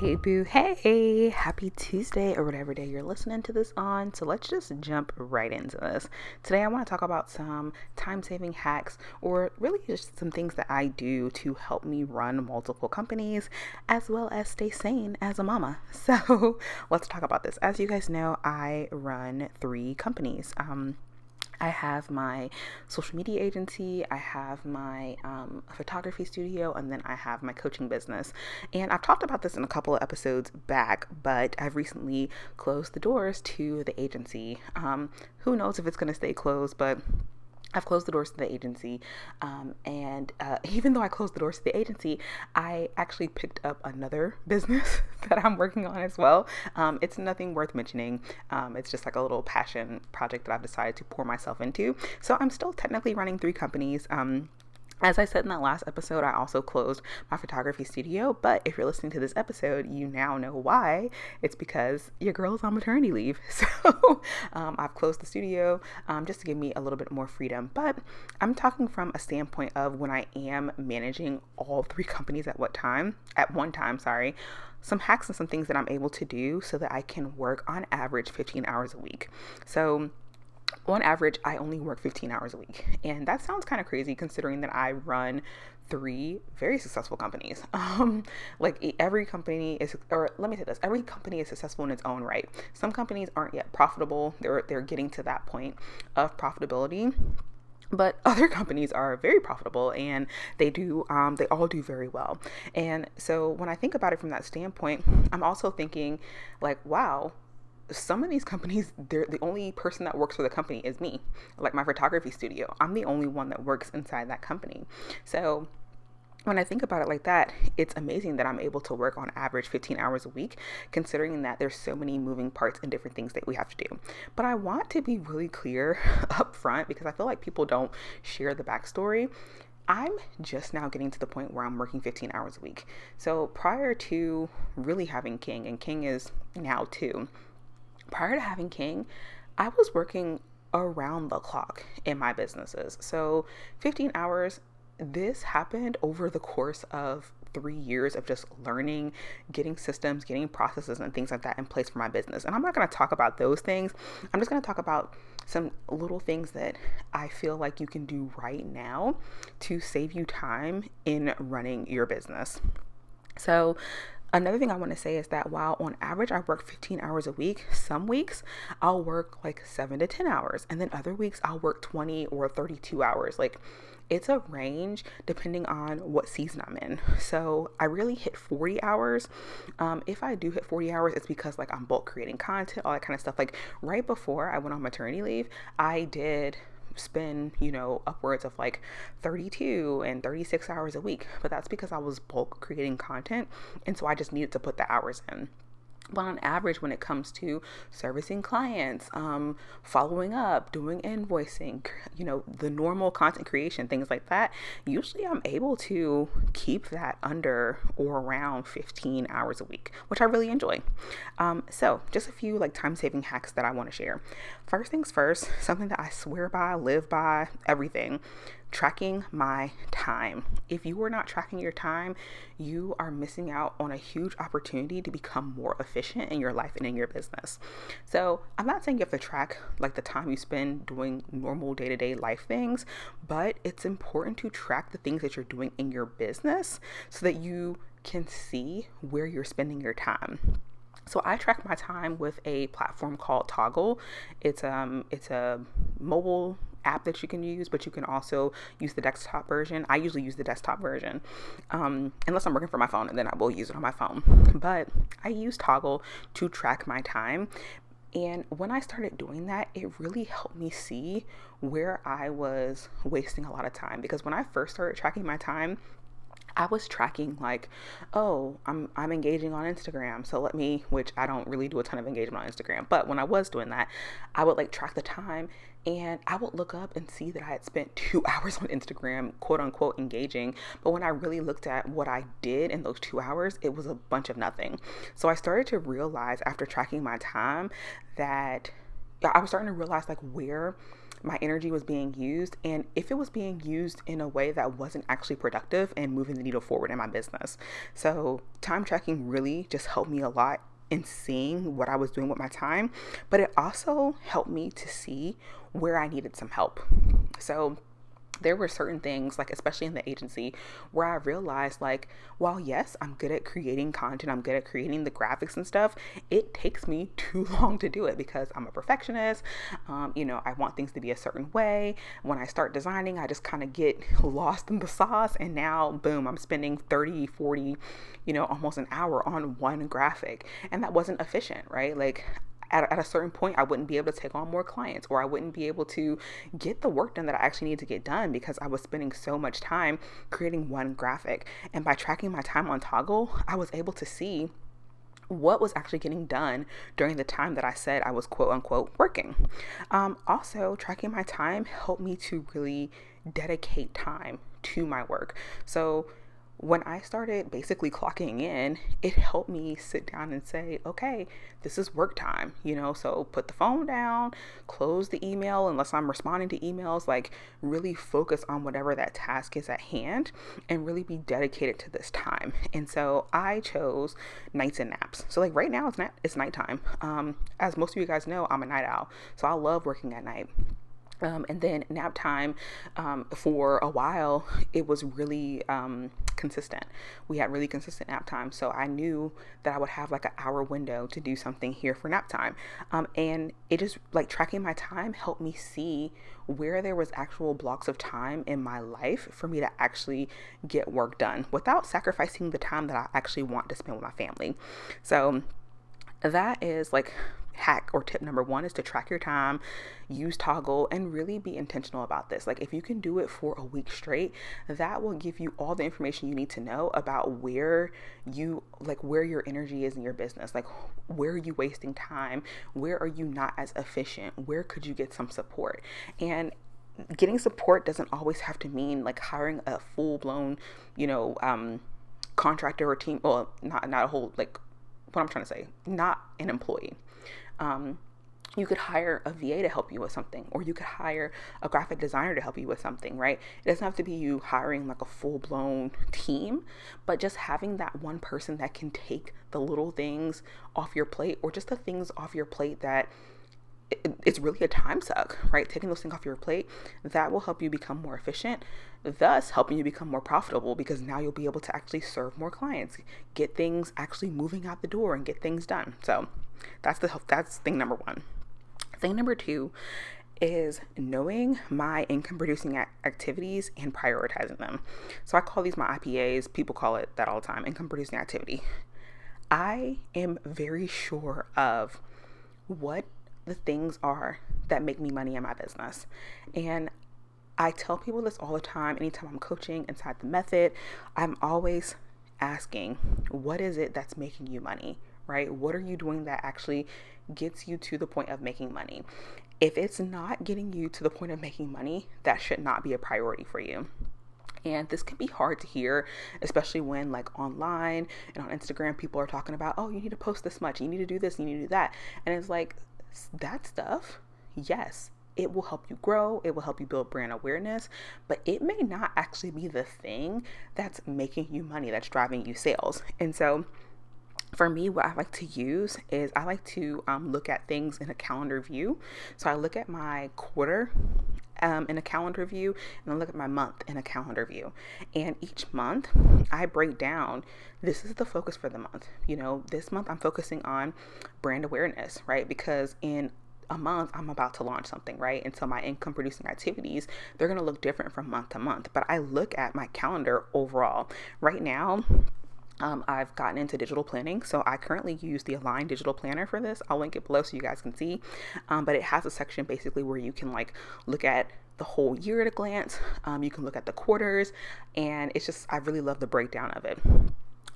Hey, boo. Hey, happy Tuesday or whatever day you're listening to this on. So, let's just jump right into this. Today, I want to talk about some time saving hacks or really just some things that I do to help me run multiple companies as well as stay sane as a mama. So, let's talk about this. As you guys know, I run three companies. Um, I have my social media agency, I have my um, photography studio, and then I have my coaching business. And I've talked about this in a couple of episodes back, but I've recently closed the doors to the agency. Um, who knows if it's going to stay closed, but I've closed the doors to the agency. Um, and uh, even though I closed the doors to the agency, I actually picked up another business that I'm working on as well. Um, it's nothing worth mentioning. Um, it's just like a little passion project that I've decided to pour myself into. So I'm still technically running three companies. As I said in that last episode, I also closed my photography studio. But if you're listening to this episode, you now know why. It's because your girl is on maternity leave. So um, I've closed the studio um, just to give me a little bit more freedom. But I'm talking from a standpoint of when I am managing all three companies at what time, at one time, sorry some hacks and some things that I'm able to do so that I can work on average 15 hours a week. So on average, I only work 15 hours a week. And that sounds kind of crazy considering that I run three very successful companies. Um, like every company is, or let me say this: every company is successful in its own right. Some companies aren't yet profitable; they're they're getting to that point of profitability. But other companies are very profitable, and they do um, they all do very well. And so when I think about it from that standpoint, I'm also thinking, like, wow, some of these companies, they're the only person that works for the company is me. Like my photography studio, I'm the only one that works inside that company. So when I think about it like that, it's amazing that I'm able to work on average 15 hours a week, considering that there's so many moving parts and different things that we have to do. But I want to be really clear up front because I feel like people don't share the backstory. I'm just now getting to the point where I'm working 15 hours a week. So prior to really having King, and King is now two, prior to having King, I was working around the clock in my businesses. So 15 hours, this happened over the course of three years of just learning, getting systems, getting processes, and things like that in place for my business. And I'm not going to talk about those things. I'm just going to talk about some little things that I feel like you can do right now to save you time in running your business. So, Another thing I want to say is that while on average I work 15 hours a week, some weeks I'll work like 7 to 10 hours, and then other weeks I'll work 20 or 32 hours. Like it's a range depending on what season I'm in. So I really hit 40 hours. Um, if I do hit 40 hours, it's because like I'm bulk creating content, all that kind of stuff. Like right before I went on maternity leave, I did spend, you know, upwards of like 32 and 36 hours a week. But that's because I was bulk creating content. And so I just needed to put the hours in. But on average, when it comes to servicing clients, um, following up, doing invoicing, you know, the normal content creation, things like that, usually I'm able to keep that under or around 15 hours a week, which I really enjoy. Um, so, just a few like time saving hacks that I want to share. First things first, something that I swear by, live by, everything tracking my time. If you are not tracking your time, you are missing out on a huge opportunity to become more efficient in your life and in your business. So, I'm not saying you have to track like the time you spend doing normal day to day life things, but it's important to track the things that you're doing in your business so that you can see where you're spending your time. So I track my time with a platform called Toggl. It's um it's a mobile app that you can use, but you can also use the desktop version. I usually use the desktop version, um, unless I'm working from my phone, and then I will use it on my phone. But I use Toggl to track my time. And when I started doing that, it really helped me see where I was wasting a lot of time. Because when I first started tracking my time, I was tracking like, oh, I'm I'm engaging on Instagram. So let me, which I don't really do a ton of engagement on Instagram, but when I was doing that, I would like track the time and I would look up and see that I had spent two hours on Instagram, quote unquote, engaging. But when I really looked at what I did in those two hours, it was a bunch of nothing. So I started to realize after tracking my time that I was starting to realize like where my energy was being used and if it was being used in a way that wasn't actually productive and moving the needle forward in my business. So, time tracking really just helped me a lot in seeing what I was doing with my time, but it also helped me to see where I needed some help. So, there were certain things like especially in the agency where i realized like while yes i'm good at creating content i'm good at creating the graphics and stuff it takes me too long to do it because i'm a perfectionist. Um, you know i want things to be a certain way. When i start designing i just kind of get lost in the sauce and now boom i'm spending 30 40 you know almost an hour on one graphic. And that wasn't efficient right? Like at, at a certain point, I wouldn't be able to take on more clients or I wouldn't be able to get the work done that I actually need to get done because I was spending so much time creating one graphic. And by tracking my time on Toggl, I was able to see what was actually getting done during the time that I said I was quote unquote working. Um, also, tracking my time helped me to really dedicate time to my work. So, when I started basically clocking in, it helped me sit down and say, okay, this is work time, you know, so put the phone down, close the email unless I'm responding to emails, like really focus on whatever that task is at hand and really be dedicated to this time. And so I chose nights and naps. So like right now it's not it's nighttime. Um, as most of you guys know, I'm a night owl. So I love working at night. Um, and then nap time um, for a while, it was really um, consistent. We had really consistent nap time. So I knew that I would have like an hour window to do something here for nap time. Um, and it just like tracking my time helped me see where there was actual blocks of time in my life for me to actually get work done without sacrificing the time that I actually want to spend with my family. So that is like hack or tip number one is to track your time, use Toggl, and really be intentional about this. Like, if you can do it for a week straight, that will give you all the information you need to know about where you like where your energy is in your business. Like, where are you wasting time? Where are you not as efficient? Where could you get some support? And getting support doesn't always have to mean like hiring a full blown, you know, um, contractor or team. Well, not not a whole like what I'm trying to say, not an employee. Um, you could hire a VA to help you with something, or you could hire a graphic designer to help you with something, right? It doesn't have to be you hiring like a full blown team, but just having that one person that can take the little things off your plate, or just the things off your plate that it's really a time suck, right? Taking those things off your plate, that will help you become more efficient, thus helping you become more profitable because now you'll be able to actually serve more clients, get things actually moving out the door and get things done. So that's the that's thing number 1. Thing number 2 is knowing my income producing activities and prioritizing them. So I call these my IPAs, people call it that all the time, income producing activity. I am very sure of what the things are that make me money in my business. And I tell people this all the time, anytime I'm coaching inside the method, I'm always asking, what is it that's making you money? Right? What are you doing that actually gets you to the point of making money? If it's not getting you to the point of making money, that should not be a priority for you. And this can be hard to hear, especially when, like, online and on Instagram, people are talking about, oh, you need to post this much, you need to do this, you need to do that. And it's like, that stuff, yes, it will help you grow, it will help you build brand awareness, but it may not actually be the thing that's making you money, that's driving you sales. And so, for me, what I like to use is I like to um, look at things in a calendar view. So I look at my quarter um, in a calendar view and I look at my month in a calendar view. And each month I break down this is the focus for the month. You know, this month I'm focusing on brand awareness, right? Because in a month I'm about to launch something, right? And so my income producing activities, they're going to look different from month to month. But I look at my calendar overall. Right now, um, I've gotten into digital planning, so I currently use the Align Digital Planner for this. I'll link it below so you guys can see. Um, but it has a section basically where you can like look at the whole year at a glance. Um, you can look at the quarters, and it's just I really love the breakdown of it.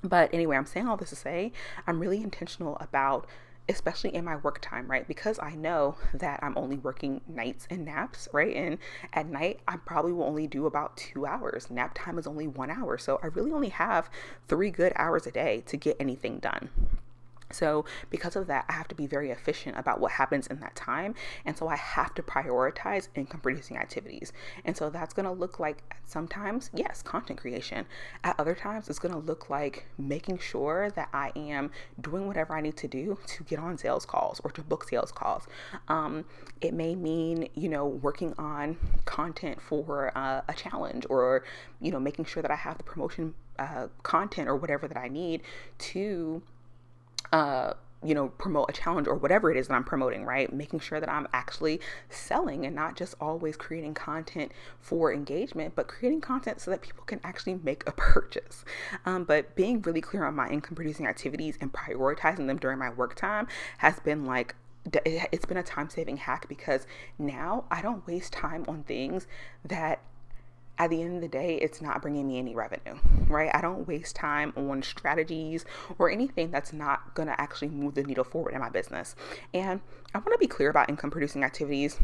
But anyway, I'm saying all this to say I'm really intentional about especially in my work time, right? Because I know that I'm only working nights and naps, right? And at night, I probably will only do about two hours. Nap time is only one hour. So I really only have three good hours a day to get anything done. So, because of that, I have to be very efficient about what happens in that time. And so, I have to prioritize income producing activities. And so, that's going to look like sometimes, yes, content creation. At other times, it's going to look like making sure that I am doing whatever I need to do to get on sales calls or to book sales calls. Um, it may mean, you know, working on content for uh, a challenge or, you know, making sure that I have the promotion uh, content or whatever that I need to uh, you know, promote a challenge or whatever it is that I'm promoting, right? Making sure that I'm actually selling and not just always creating content for engagement, but creating content so that people can actually make a purchase. Um, but being really clear on my income producing activities and prioritizing them during my work time has been like it's been a time saving hack because now I don't waste time on things that at the end of the day, it's not bringing me any revenue, right? I don't waste time on strategies or anything that's not to actually move the needle forward in my business. And I want to be clear about income producing activities.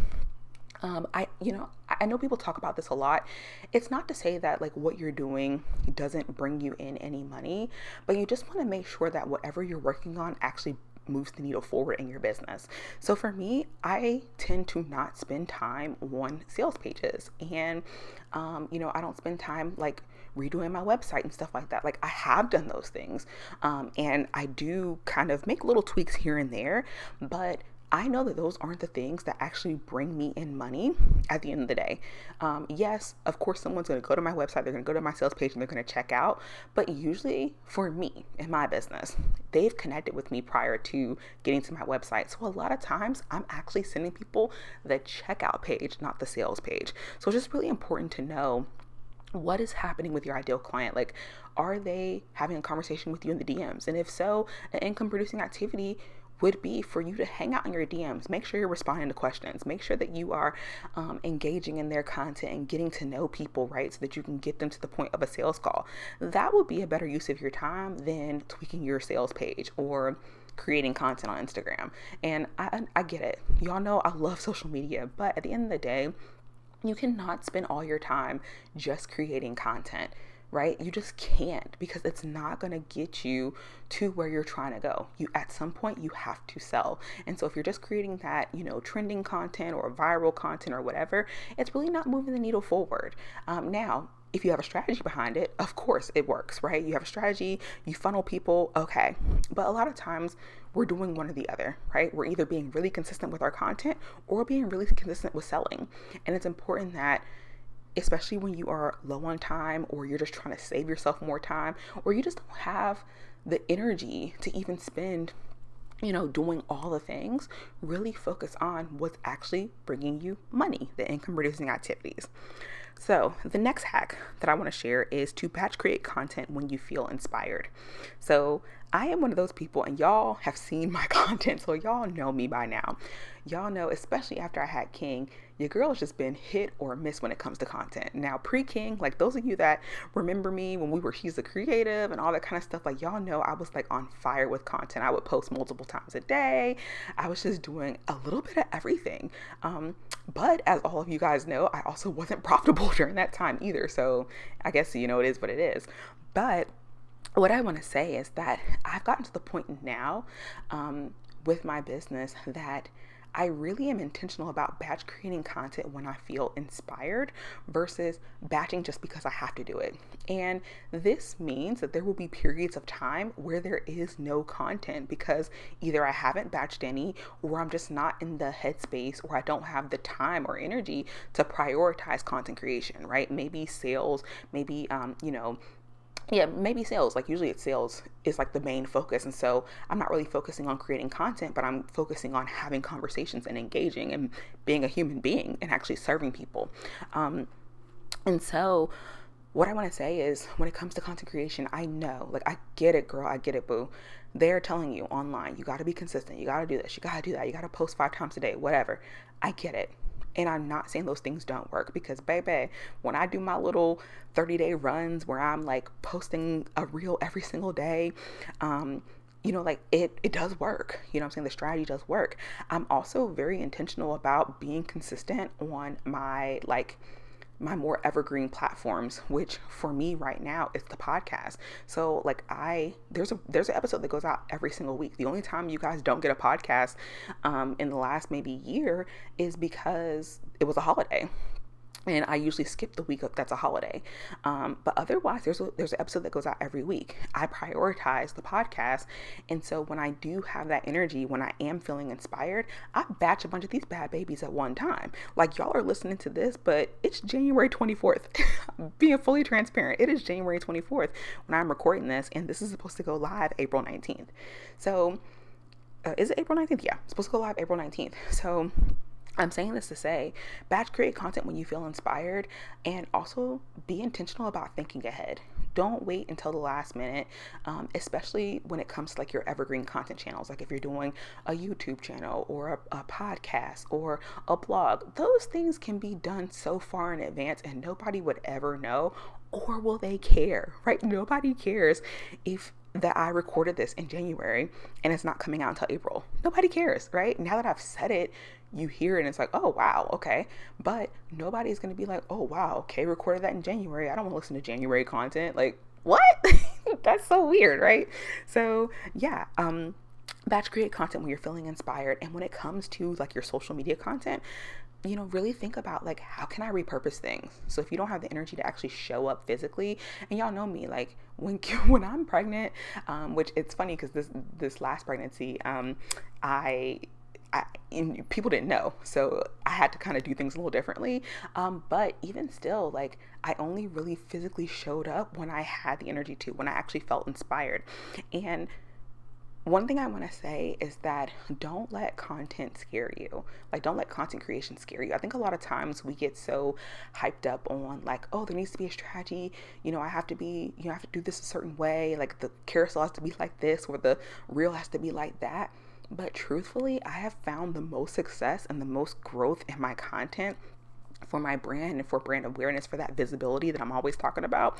Um, I, you know, I know people talk about this a lot. It's not to say that like what you're doing doesn't bring you in any money, but you just want to make sure that whatever you're working on actually moves the needle forward in your business. So for me, I tend to not spend time on sales pages. And, um, you know, I don't spend time like redoing my website and stuff like that. Like I have done those things. Um, and I do kind of make little tweaks here and there, but I know that those aren't the things that actually bring me in money at the end of the day. Um, yes, of course, someone's going to go to my website, they're going to go to my sales page, and they're going to check out. But usually, for me in my business, they've connected with me prior to getting to my website. So a lot of times, I'm actually sending people the checkout page, not the sales page. So it's just really important to know what is happening with your ideal client? Like, are they having a conversation with you in the DMs? And if so, an income producing activity would be for you to hang out in your DMs. Make sure you're responding to questions. Make sure that you are um, engaging in their content and getting to know people, right? So that you can get them to the point of a sales call. That would be a better use of your time than tweaking your sales page or creating content on Instagram. And I, I get it. Y'all know I love social media, but at the end of the day, you cannot spend all your time just creating content right? You just can't because it's not going to get you to where you're trying to go. You at some point you have to sell. And so if you're just creating that, you know, trending content or viral content or whatever, it's really not moving the needle forward. Um, now, if you have a strategy behind it, of course it works, right? You have a strategy, you funnel people, okay. But a lot of times we're doing one or the other, right? We're either being really consistent with our content or being really consistent with selling. And it's important that especially when you are low on time or you're just trying to save yourself more time or you just don't have the energy to even spend you know, doing all the things, really focus on what's actually bringing you money, the income producing activities. So, the next hack that I want to share is to batch create content when you feel inspired. So, I am one of those people, and y'all have seen my content, so y'all know me by now. Y'all know, especially after I had King, your girl has just been hit or miss when it comes to content. Now, pre King, like those of you that remember me when we were She's a Creative and all that kind of stuff, like y'all know I was like on fire with content. I would post multiple times a day. I was just doing a little bit of everything. Um, but as all of you guys know, I also wasn't profitable during that time either. So I guess, you know, it is what it is. But what I want to say is that I've gotten to the point now um, with my business that I really am intentional about batch creating content when I feel inspired versus batching just because I have to do it. And this means that there will be periods of time where there is no content because either I haven't batched any or I'm just not in the headspace or I don't have the time or energy to prioritize content creation, right? Maybe sales, maybe, um, you know, yeah, maybe sales. Like usually it's sales is like the main focus. And so I'm not really focusing on creating content, but I'm focusing on having conversations and engaging and being a human being and actually serving people. Um, and so what I want to say is when it comes to content creation, I know, like I get it, girl, I get it, boo. They're telling you online, you got to be consistent. You got to do this. You got to do that. You got to post five times a day, whatever. I get it. And I'm not saying those things don't work because, baby, when I do my little 30 day runs where I'm like posting a reel every single day, um, you know, like it, it does work. You know I'm saying? The strategy does work. I'm also very intentional about being consistent on my like my more evergreen platforms which for me right now is the podcast. So like i there's a there's an episode that goes out every single week. The only time you guys don't get a podcast um, in the last maybe year is because it was a holiday and I usually skip the week that's a holiday. Um, but otherwise, there's a, there's an episode that goes out every week. I prioritize the podcast, and so when I do have that energy, when I am feeling inspired, I batch a bunch of these bad babies at one time. Like y'all are listening to this, but it's January 24th. Being fully transparent, it is January 24th when I'm recording this, and this is supposed to go live April 19th. So, uh, is it April 19th? Yeah, supposed to go live April 19th. So I'm saying this to say batch create content when you feel inspired and also be intentional about thinking ahead. Don't wait until the last minute, um, especially when it comes to like your evergreen content channels. Like if you're doing a YouTube channel or a, a podcast or a blog, those things can be done so far in advance and nobody would ever know or will they care, right? Nobody cares if that I recorded this in January and it's not coming out until April. Nobody cares, right? Now that I've said it, you hear it and it's like, oh, wow, okay. But nobody's to be like, oh, wow, okay, recorded that in January. I don't want to listen to January content. Like, what? That's so weird, right? So, yeah, um, batch create content when you're feeling inspired. And when it comes to like your social media content, you know, really think about like how can I repurpose things. So if you don't have the energy to actually show up physically, and y'all know me, like when when I'm pregnant, um, which it's funny because this this last pregnancy, um, I I, and people didn't know, so I had to kind of do things a little differently. Um, but even still, like I only really physically showed up when I had the energy to, when I actually felt inspired. And one thing I want to say is that don't let content scare you. Like, don't let content creation scare you. I think a lot of times we get so hyped up on, like, oh, there needs to be a strategy. You know, I have to be, you know, I have to do this a certain way. Like, the carousel has to be like this, or the reel has to be like that. But truthfully, I have found the most success and the most growth in my content for my brand and for brand awareness, for that visibility that I'm always talking about.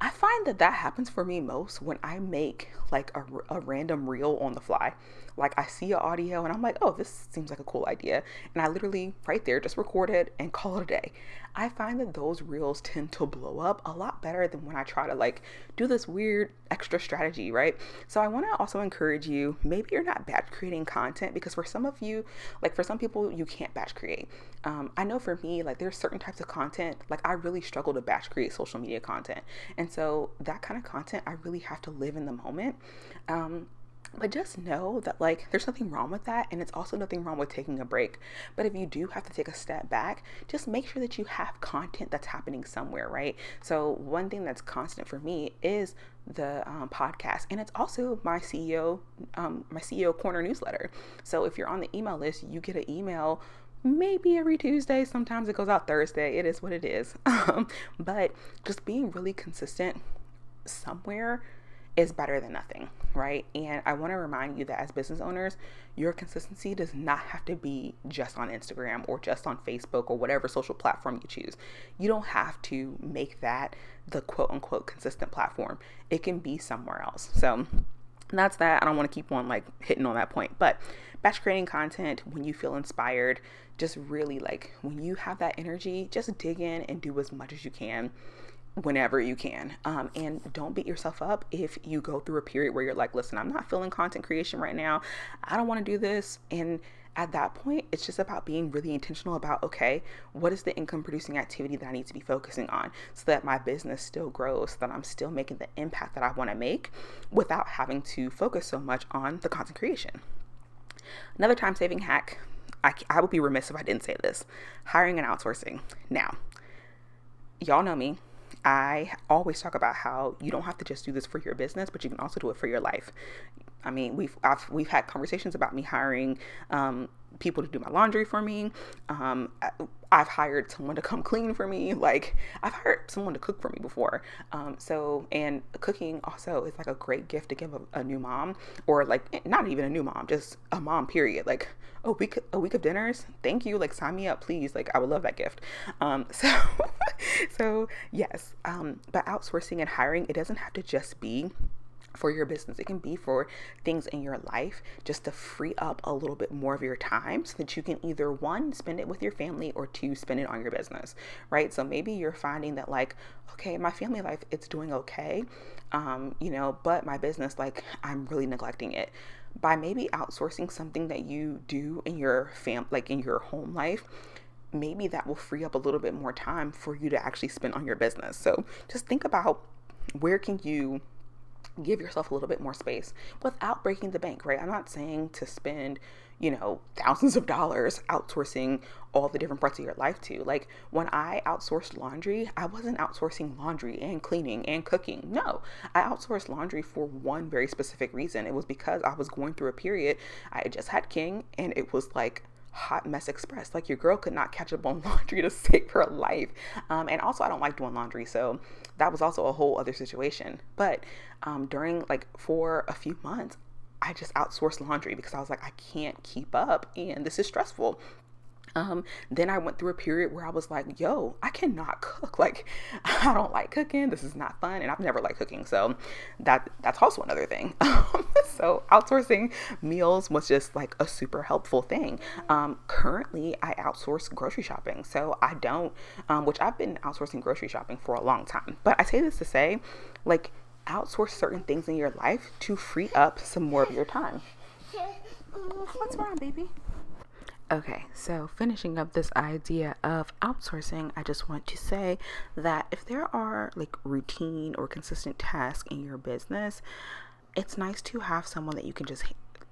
I find that that happens for me most when I make like a, a random reel on the fly. Like I see an audio and I'm like, oh, this seems like a cool idea. And I literally right there just record it and call it a day. I find that those reels tend to blow up a lot better than when I try to like do this weird extra strategy, right? So I want to also encourage you, maybe you're not batch creating content because for some of you, like for some people, you can't batch create. Um, I know for me, like there's certain types of content, like I really struggle to batch create social media content. And so that kind of content, I really have to live in the moment. Um, but just know that like there's nothing wrong with that and it's also nothing wrong with taking a break but if you do have to take a step back just make sure that you have content that's happening somewhere right so one thing that's constant for me is the um, podcast and it's also my ceo um, my ceo corner newsletter so if you're on the email list you get an email maybe every Tuesday. Sometimes it goes out Thursday. It is what it is. but just being really consistent somewhere is better than nothing, right? And I want to remind you that as business owners, your consistency does not have to be just on Instagram or just on Facebook or whatever social platform you choose. You don't have to make that the quote unquote consistent platform, it can be somewhere else. So, that's that. I don't want to keep on like hitting on that point, but batch creating content when you feel inspired, just really like when you have that energy, just dig in and do as much as you can whenever you can. Um, and don't beat yourself up if you go through a period where you're like, listen, I'm not feeling content creation right now. I don't want to do this. And at that point, it's just about being really intentional about, okay, what is the income producing activity that I need to be focusing on so that my business still grows, so that I'm still making the impact that I want to make without having to focus so much on the content creation. Another time saving hack, I, I would be remiss if I didn't say this hiring and outsourcing. Now, y'all know me I always talk about how you don't have to just do this for your business, but you can also do it for your life. I mean, we've I've, we've had conversations about me hiring um, people to do my laundry for me. Um, I've hired someone to come clean for me. Like I've hired someone to cook for me before. Um, so and cooking also is like a great gift to give a, a, new mom or like not even a new mom, just a mom. Period. Like a week a week of dinners. Thank you. Like sign me up, please. Like I would love that gift. Um, so so yes. Um, but outsourcing and hiring it doesn't have to just be for your business. It can be for things in your life just to free up a little bit more of your time so that you can either one, spend it with your family or two, spend it on your business, right? So maybe you're finding that, like, okay, my family life, it's doing okay, um, you know, but my business, like, I'm really neglecting it. By maybe outsourcing something that you do in your fam, like in your home life, maybe that will free up a little bit more time for you to actually spend on your business. So just think about where can you give yourself a little bit more space without breaking the bank, right? I'm not saying to spend, you know, thousands of dollars outsourcing all the different parts of your life to. Like when I outsourced laundry, I wasn't outsourcing laundry and cleaning and cooking. No, I outsourced laundry for one very specific reason. It was because I was going through a period, I just had King, and it was like, hot mess express. Like your girl could not catch up on laundry to save her life. Um, and also, I don't like doing laundry, so that was also a whole other situation. But um, during like for a few months, I just outsourced laundry because I was like, I can't keep up, and this is stressful. Um, then I went through a period where I was like, yo, I cannot cook. Like, I don't like cooking. This is not fun. And I've never liked cooking. So that that's also another thing. so outsourcing meals was just like a super helpful thing. Um, currently I outsource grocery shopping. So I don't, um, which I've been outsourcing grocery shopping for a long time. But I say this to say, like, outsource certain things in your life to free up some more of your time. What's wrong, baby? Okay, so finishing up this idea of outsourcing, I just want to say that if there are like routine or consistent tasks in your business, it's nice to have someone that you can just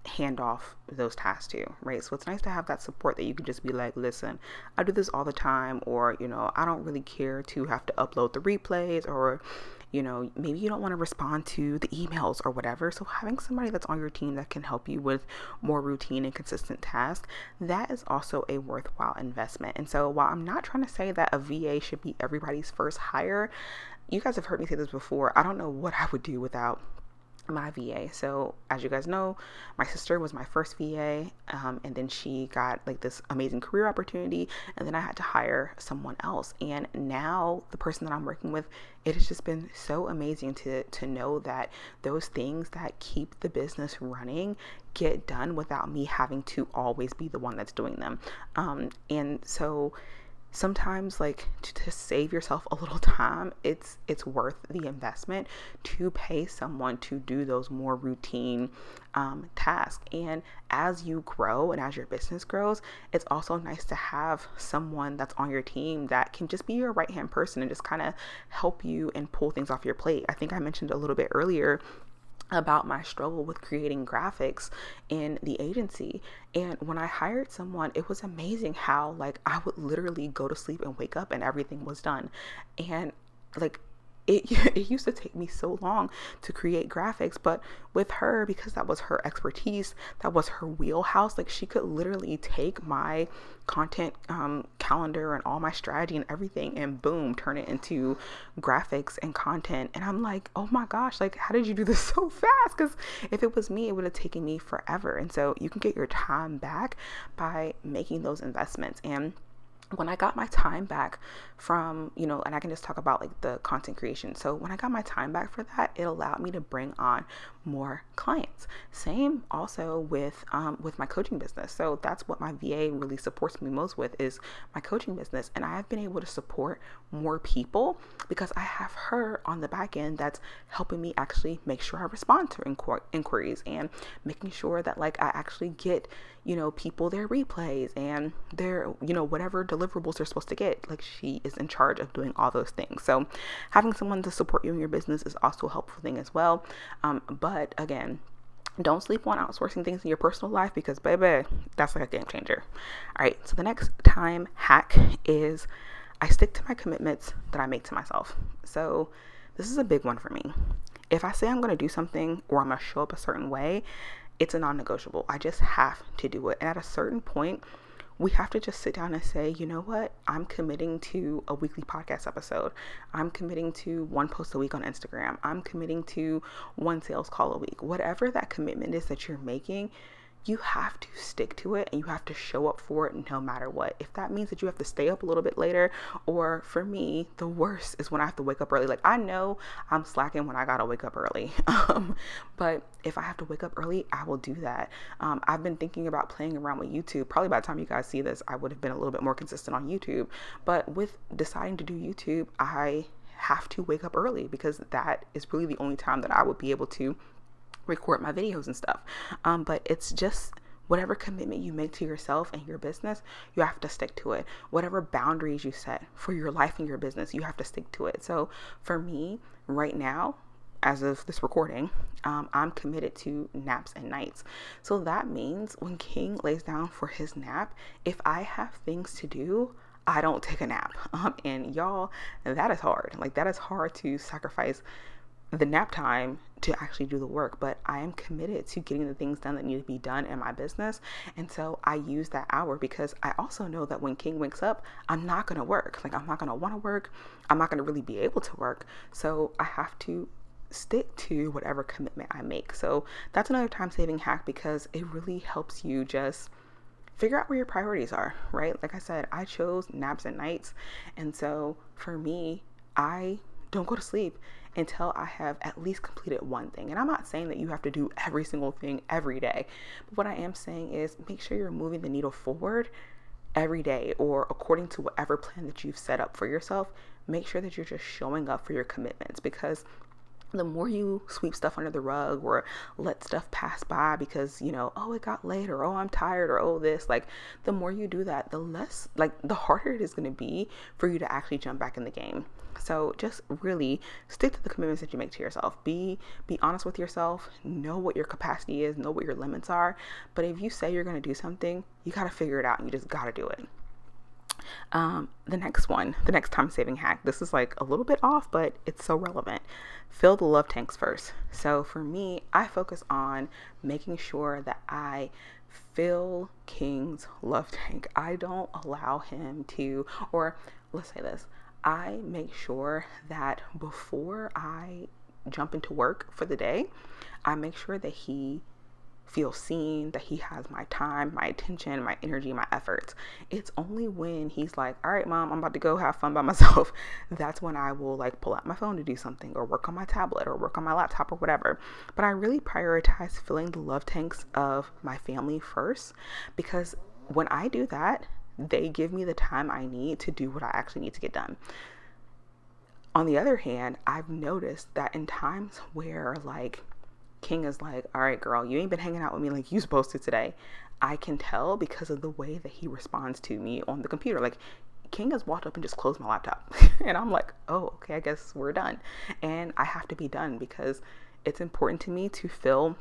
hand off those tasks to, right? So it's nice to have that support that you can just be like, listen, I do this all the time, or, you know, I don't really care to have to upload the replays, or, you know, maybe you don't want to respond to the emails or whatever. So having somebody that's on your team that can help you with more routine and consistent tasks, that is also a worthwhile investment. And so while I'm not trying to say that a VA should be everybody's first hire, you guys have heard me say this before. I don't know what I would do without my VA. So, as you guys know, my sister was my first VA, um, and then she got like this amazing career opportunity, and then I had to hire someone else. And now, the person that I'm working with, it has just been so amazing to to know that those things that keep the business running get done without me having to always be the one that's doing them. Um, and so sometimes like to, to, save yourself a little time it's it's worth the investment to pay someone to do those more routine um, tasks. And as you grow and as your business grows it's also nice to have someone that's on your team that can just be your right hand person and just kind of help you and pull things off your plate. I think i mentioned a little bit earlier about my struggle with creating graphics in the agency. And when I hired someone, it was amazing how like I would literally go to sleep and wake up and everything was done. And like it, it used to take me so long to create graphics but with her because that was her expertise that was her wheelhouse like she could literally take my content um, calendar and all my strategy and everything and boom turn it into graphics and content. And i'm like oh my gosh like how did you do this so fast? Because if it was me it would have taken me forever. And so you can get your time back by making those investments. And when I got my time back from, you know, and I can just talk about like the content creation. So when I got my time back for that, it allowed me to bring on more clients. Same also with um, with my coaching business. So that's what my VA really supports me most with is my coaching business, and I have been able to support more people because I have her on the back end that's helping me actually make sure I respond to inqu- inquiries and making sure that like I actually get you know people their replays and their you know whatever deliverables they're supposed to get. Like she is in charge of doing all those things. So having someone to support you in your business is also a helpful thing as well. Um, but again, don't sleep on outsourcing things in your personal life because, baby, that's like a game changer. All right, so the next time hack is I stick to my commitments that I make to myself. So, this is a big one for me. If I say I'm going to do something or I'm going to show up a certain way, it's a non negotiable. I just have to do it. And at a certain point, we have to just sit down and say, you know what? I'm committing to a weekly podcast episode. I'm committing to one post a week on Instagram. I'm committing to one sales call a week. Whatever that commitment is that you're making, you have to stick to it and you have to show up for it no matter what. If that means that you have to stay up a little bit later, or for me, the worst is when I have to wake up early. Like I know I'm slacking when I gotta wake up early, um, but if I have to wake up early, I will do that. Um, I've been thinking about playing around with YouTube. Probably by the time you guys see this, I would have been a little bit more consistent on YouTube. But with deciding to do YouTube, I have to wake up early because that is really the only time that I would be able to record my videos and stuff. Um, but it's just whatever commitment you make to yourself and your business, you have to stick to it. Whatever boundaries you set for your life and your business, you have to stick to it. So for me, right now, as of this recording, um, I'm committed to naps and nights. So that means when King lays down for his nap, if I have things to do, I don't take a nap. Um, and y'all, that is hard. Like, that is hard to sacrifice the nap time to actually do the work, but I am committed to getting the things done that need to be done in my business. And so I use that hour because I also know that when King wakes up, I'm not going to work. Like, I'm not going to want to work. I'm not going to really be able to work. So I have to stick to whatever commitment I make. So that's another time saving hack because it really helps you just figure out where your priorities are, right? Like I said, I chose naps and nights. And so for me, I don't go to sleep until I have at least completed one thing. And I'm not saying that you have to do every single thing every day, but what I am saying is make sure you're moving the needle forward every day or according to whatever plan that you've set up for yourself. Make sure that you're just showing up for your commitments because the more you sweep stuff under the rug or let stuff pass by because you know oh it got late or oh i'm tired or oh this like the more you do that the less like the harder it is going to be for you to actually jump back in the game so just really stick to the commitments that you make to yourself. Be be honest with yourself. Know what your capacity is. Know what your limits are. But if you say you're going to do something, you got to figure it out. And you just got to do it. Um, the next one, the next time saving hack. This is like a little bit off, but it's so relevant. Fill the love tanks first. So for me, I focus on making sure that I fill King's love tank. I don't allow him to, or let's say this, I make sure that before I jump into work for the day, I make sure that he feels seen, that he has my time, my attention, my energy, my efforts. It's only when he's like, all right, mom, I'm about to go have fun by myself. That's when I will like pull out my phone to do something or work on my tablet or work on my laptop or whatever. But I really prioritize filling the love tanks of my family first because when I do that, they give me the time I need to do what I actually need to get done. On the other hand, I've noticed that in times where like King is like, all right, girl, you ain't been hanging out with me like you supposed to today. I can tell because of the way that he responds to me on the computer. Like, King has walked up and just closed my laptop. and I'm like, oh, okay, I guess we're done. And I have to be done because it's important to me to fill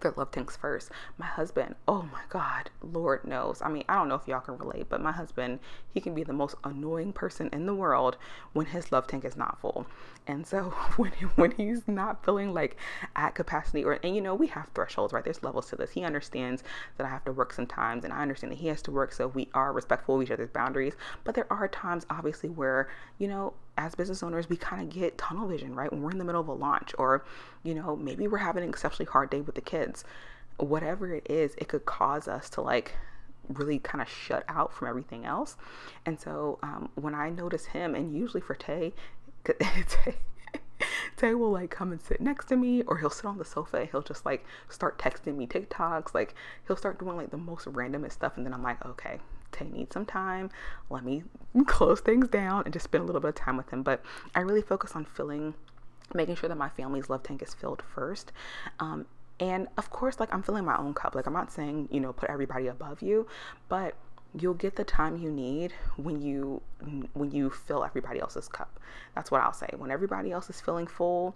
their love tanks first. My husband, oh my God, Lord knows. I mean, I don't know if y'all can relate, but my husband, he can be the most annoying person in the world when his love tank is not full. And so when when he's not feeling like at capacity, or and you know we have thresholds, right? There's levels to this. He understands that I have to work sometimes, and I understand that he has to work. So we are respectful of each other's boundaries. But there are times, obviously, where you know as business owners, we kind of get tunnel vision, right? When we're in the middle of a launch, or, you know, maybe we're having an exceptionally hard day with the kids. Whatever it is, it could cause us to like really kind of shut out from everything else. And so um, when I notice him, and usually for Tay, Tay, Tay will like come and sit next to me, or he'll sit on the sofa. he'll just like start texting me TikToks. Like he'll start doing like the most randomest stuff, and then I'm like, okay, Tay needs some time. Let me close things down and just spend a little bit of time with him. But I really focus on filling, making sure that my family's love tank is filled first. Um, and of course, like I'm filling my own cup. Like I'm not saying, you know, put everybody above you, but you'll get the time you need when you when you fill everybody else's cup. That's what I'll say. When everybody else is feeling full,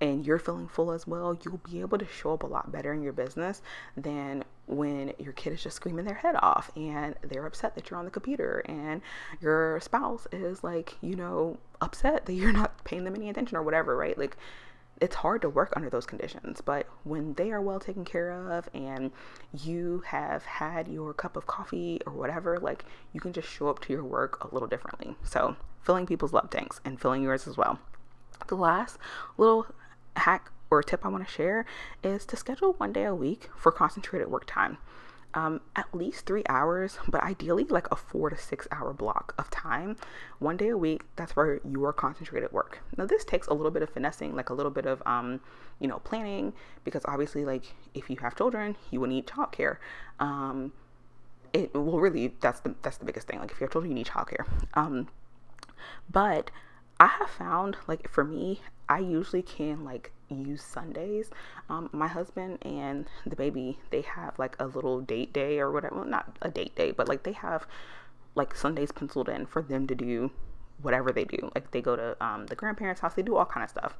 and you're feeling full as well, you'll be able to show up a lot better in your business than when your kid is just screaming their head off and they're upset that you're on the computer and your spouse is like, you know, upset that you're not paying them any attention or whatever, right? Like, it's hard to work under those conditions, but when they are well taken care of and you have had your cup of coffee or whatever, like you can just show up to your work a little differently. So, filling people's love tanks and filling yours as well. The last little hack or tip I want to share is to schedule one day a week for concentrated work time. Um, at least three hours, but ideally like a four to six hour block of time, one day a week. That's where your concentrated work. Now, this takes a little bit of finessing, like a little bit of, um, you know, planning, because obviously, like if you have children, you will need childcare. Um, it will really, that's the that's the biggest thing. Like if you have children, you need childcare. Um, but I have found, like for me, I usually can like use Sundays. Um, my husband and the baby, they have like a little date day or whatever. Well, not a date day, but like they have like Sundays penciled in for them to do whatever they do. Like they go to um, the grandparents' house, they do all kind of stuff.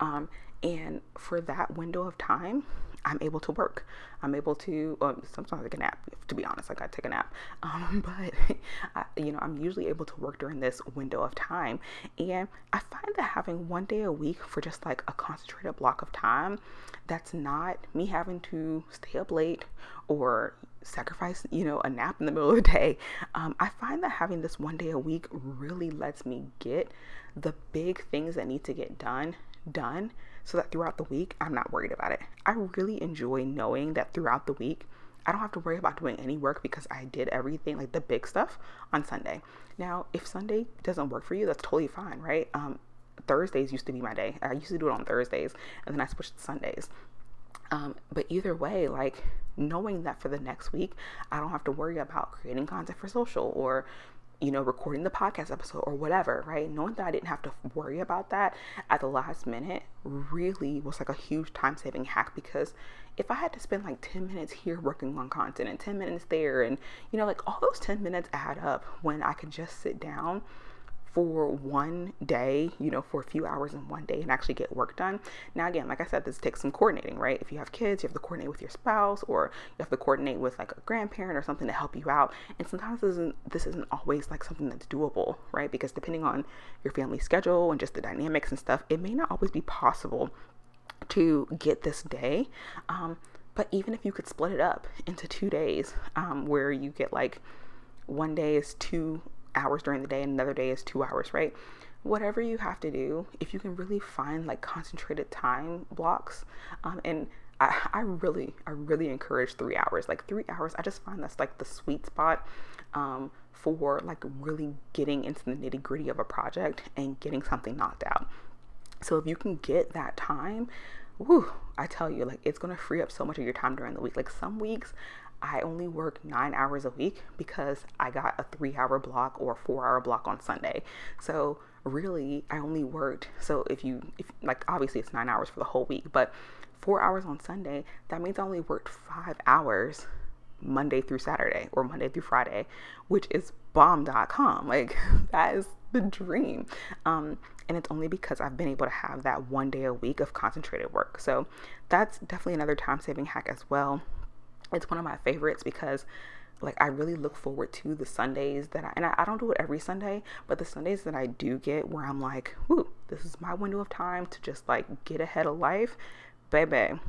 Um, and for that window of time, I'm able to work. I'm able to um, sometimes take a nap. To be honest, like I take a nap, um, but I, you know I'm usually able to work during this window of time, and I find that having one day a week for just like a concentrated block of time, that's not me having to stay up late or sacrifice you know a nap in the middle of the day. Um, I find that having this one day a week really lets me get the big things that need to get done done so that throughout the week, I'm not worried about it. I really enjoy knowing that throughout the week, I don't have to worry about doing any work because I did everything, like the big stuff, on Sunday. Now, if Sunday doesn't work for you, that's totally fine, right? Um, Thursdays used to be my day. I used to do it on Thursdays, and then I switched to Sundays. Um, but either way, like knowing that for the next week, I don't have to worry about creating content for social or you know, recording the podcast episode or whatever, right? Knowing that I didn't have to worry about that at the last minute really was like a huge time saving hack because if I had to spend like 10 minutes here working on content and 10 minutes there, and you know, like all those 10 minutes add up when I could just sit down for one day, you know, for a few hours in one day and actually get work done. Now, again, like I said, this takes some coordinating, right? If you have kids, you have to coordinate with your spouse or you have to coordinate with like a grandparent or something to help you out. And sometimes this isn't, this isn't always like something that's doable, right? Because depending on your family schedule and just the dynamics and stuff, it may not always be possible to get this day. Um, but even if you could split it up into two days, um, where you get like one day is two hours during the day and another day is two hours, right? Whatever you have to do, if you can really find like concentrated time blocks, um, and I, I really, I really encourage three hours. Like three hours, I just find that's like the sweet spot um, for like really getting into the nitty gritty of a project and getting something knocked out. So if you can get that time, whew, I tell you, like it's gonna free up so much of your time during the week. Like some weeks, I only work nine hours a week because I got a three hour block or four hour block on Sunday. So really, I only worked. So if you, if like, obviously it's nine hours for the whole week, but four hours on Sunday, that means I only worked five hours Monday through Saturday or Monday through Friday, which is bomb.com. Like that is the dream. Um, and it's only because I've been able to have that one day a week of concentrated work. So that's definitely another time saving hack as well. It's one of my favorites because like I really look forward to the Sundays that I and I, I, don't do it every Sunday, but the Sundays that I do get where I'm like, whoo, this is my window of time to just like get ahead of life, baby,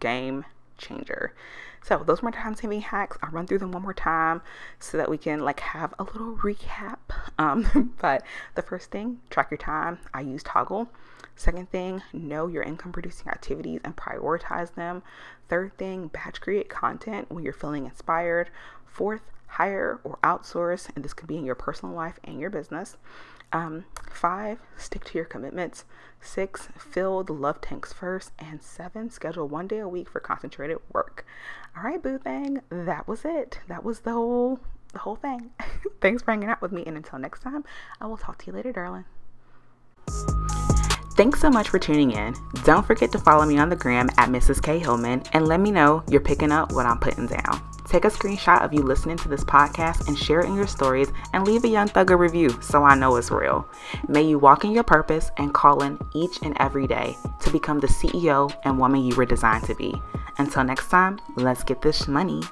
game changer. So those were my time saving hacks. I'll run through them one more time so that we can like have a little recap. Um, but the first thing, track your time. I use Toggl. Second thing, know your income producing activities and prioritize them. Third thing, batch create content when you're feeling inspired. Fourth, hire or outsource, and this could be in your personal life and your business. Um, five, stick to your commitments. Six, fill the love tanks first. And seven, schedule one day a week for concentrated work. All right, boo thing, that was it. That was the whole the whole thing. Thanks for hanging out with me, and until next time, I will talk to you later, darling. Thanks so much for tuning in. Don't forget to follow me on the gram at Mrs. K Hillman and let me know you're picking up what I'm putting down. Take a screenshot of you listening to this podcast and share it in your stories and leave a Young Thugger review so I know it's real. May you walk in your purpose and call in each and every day to become the CEO and woman you were designed to be. Until next time, let's get this money.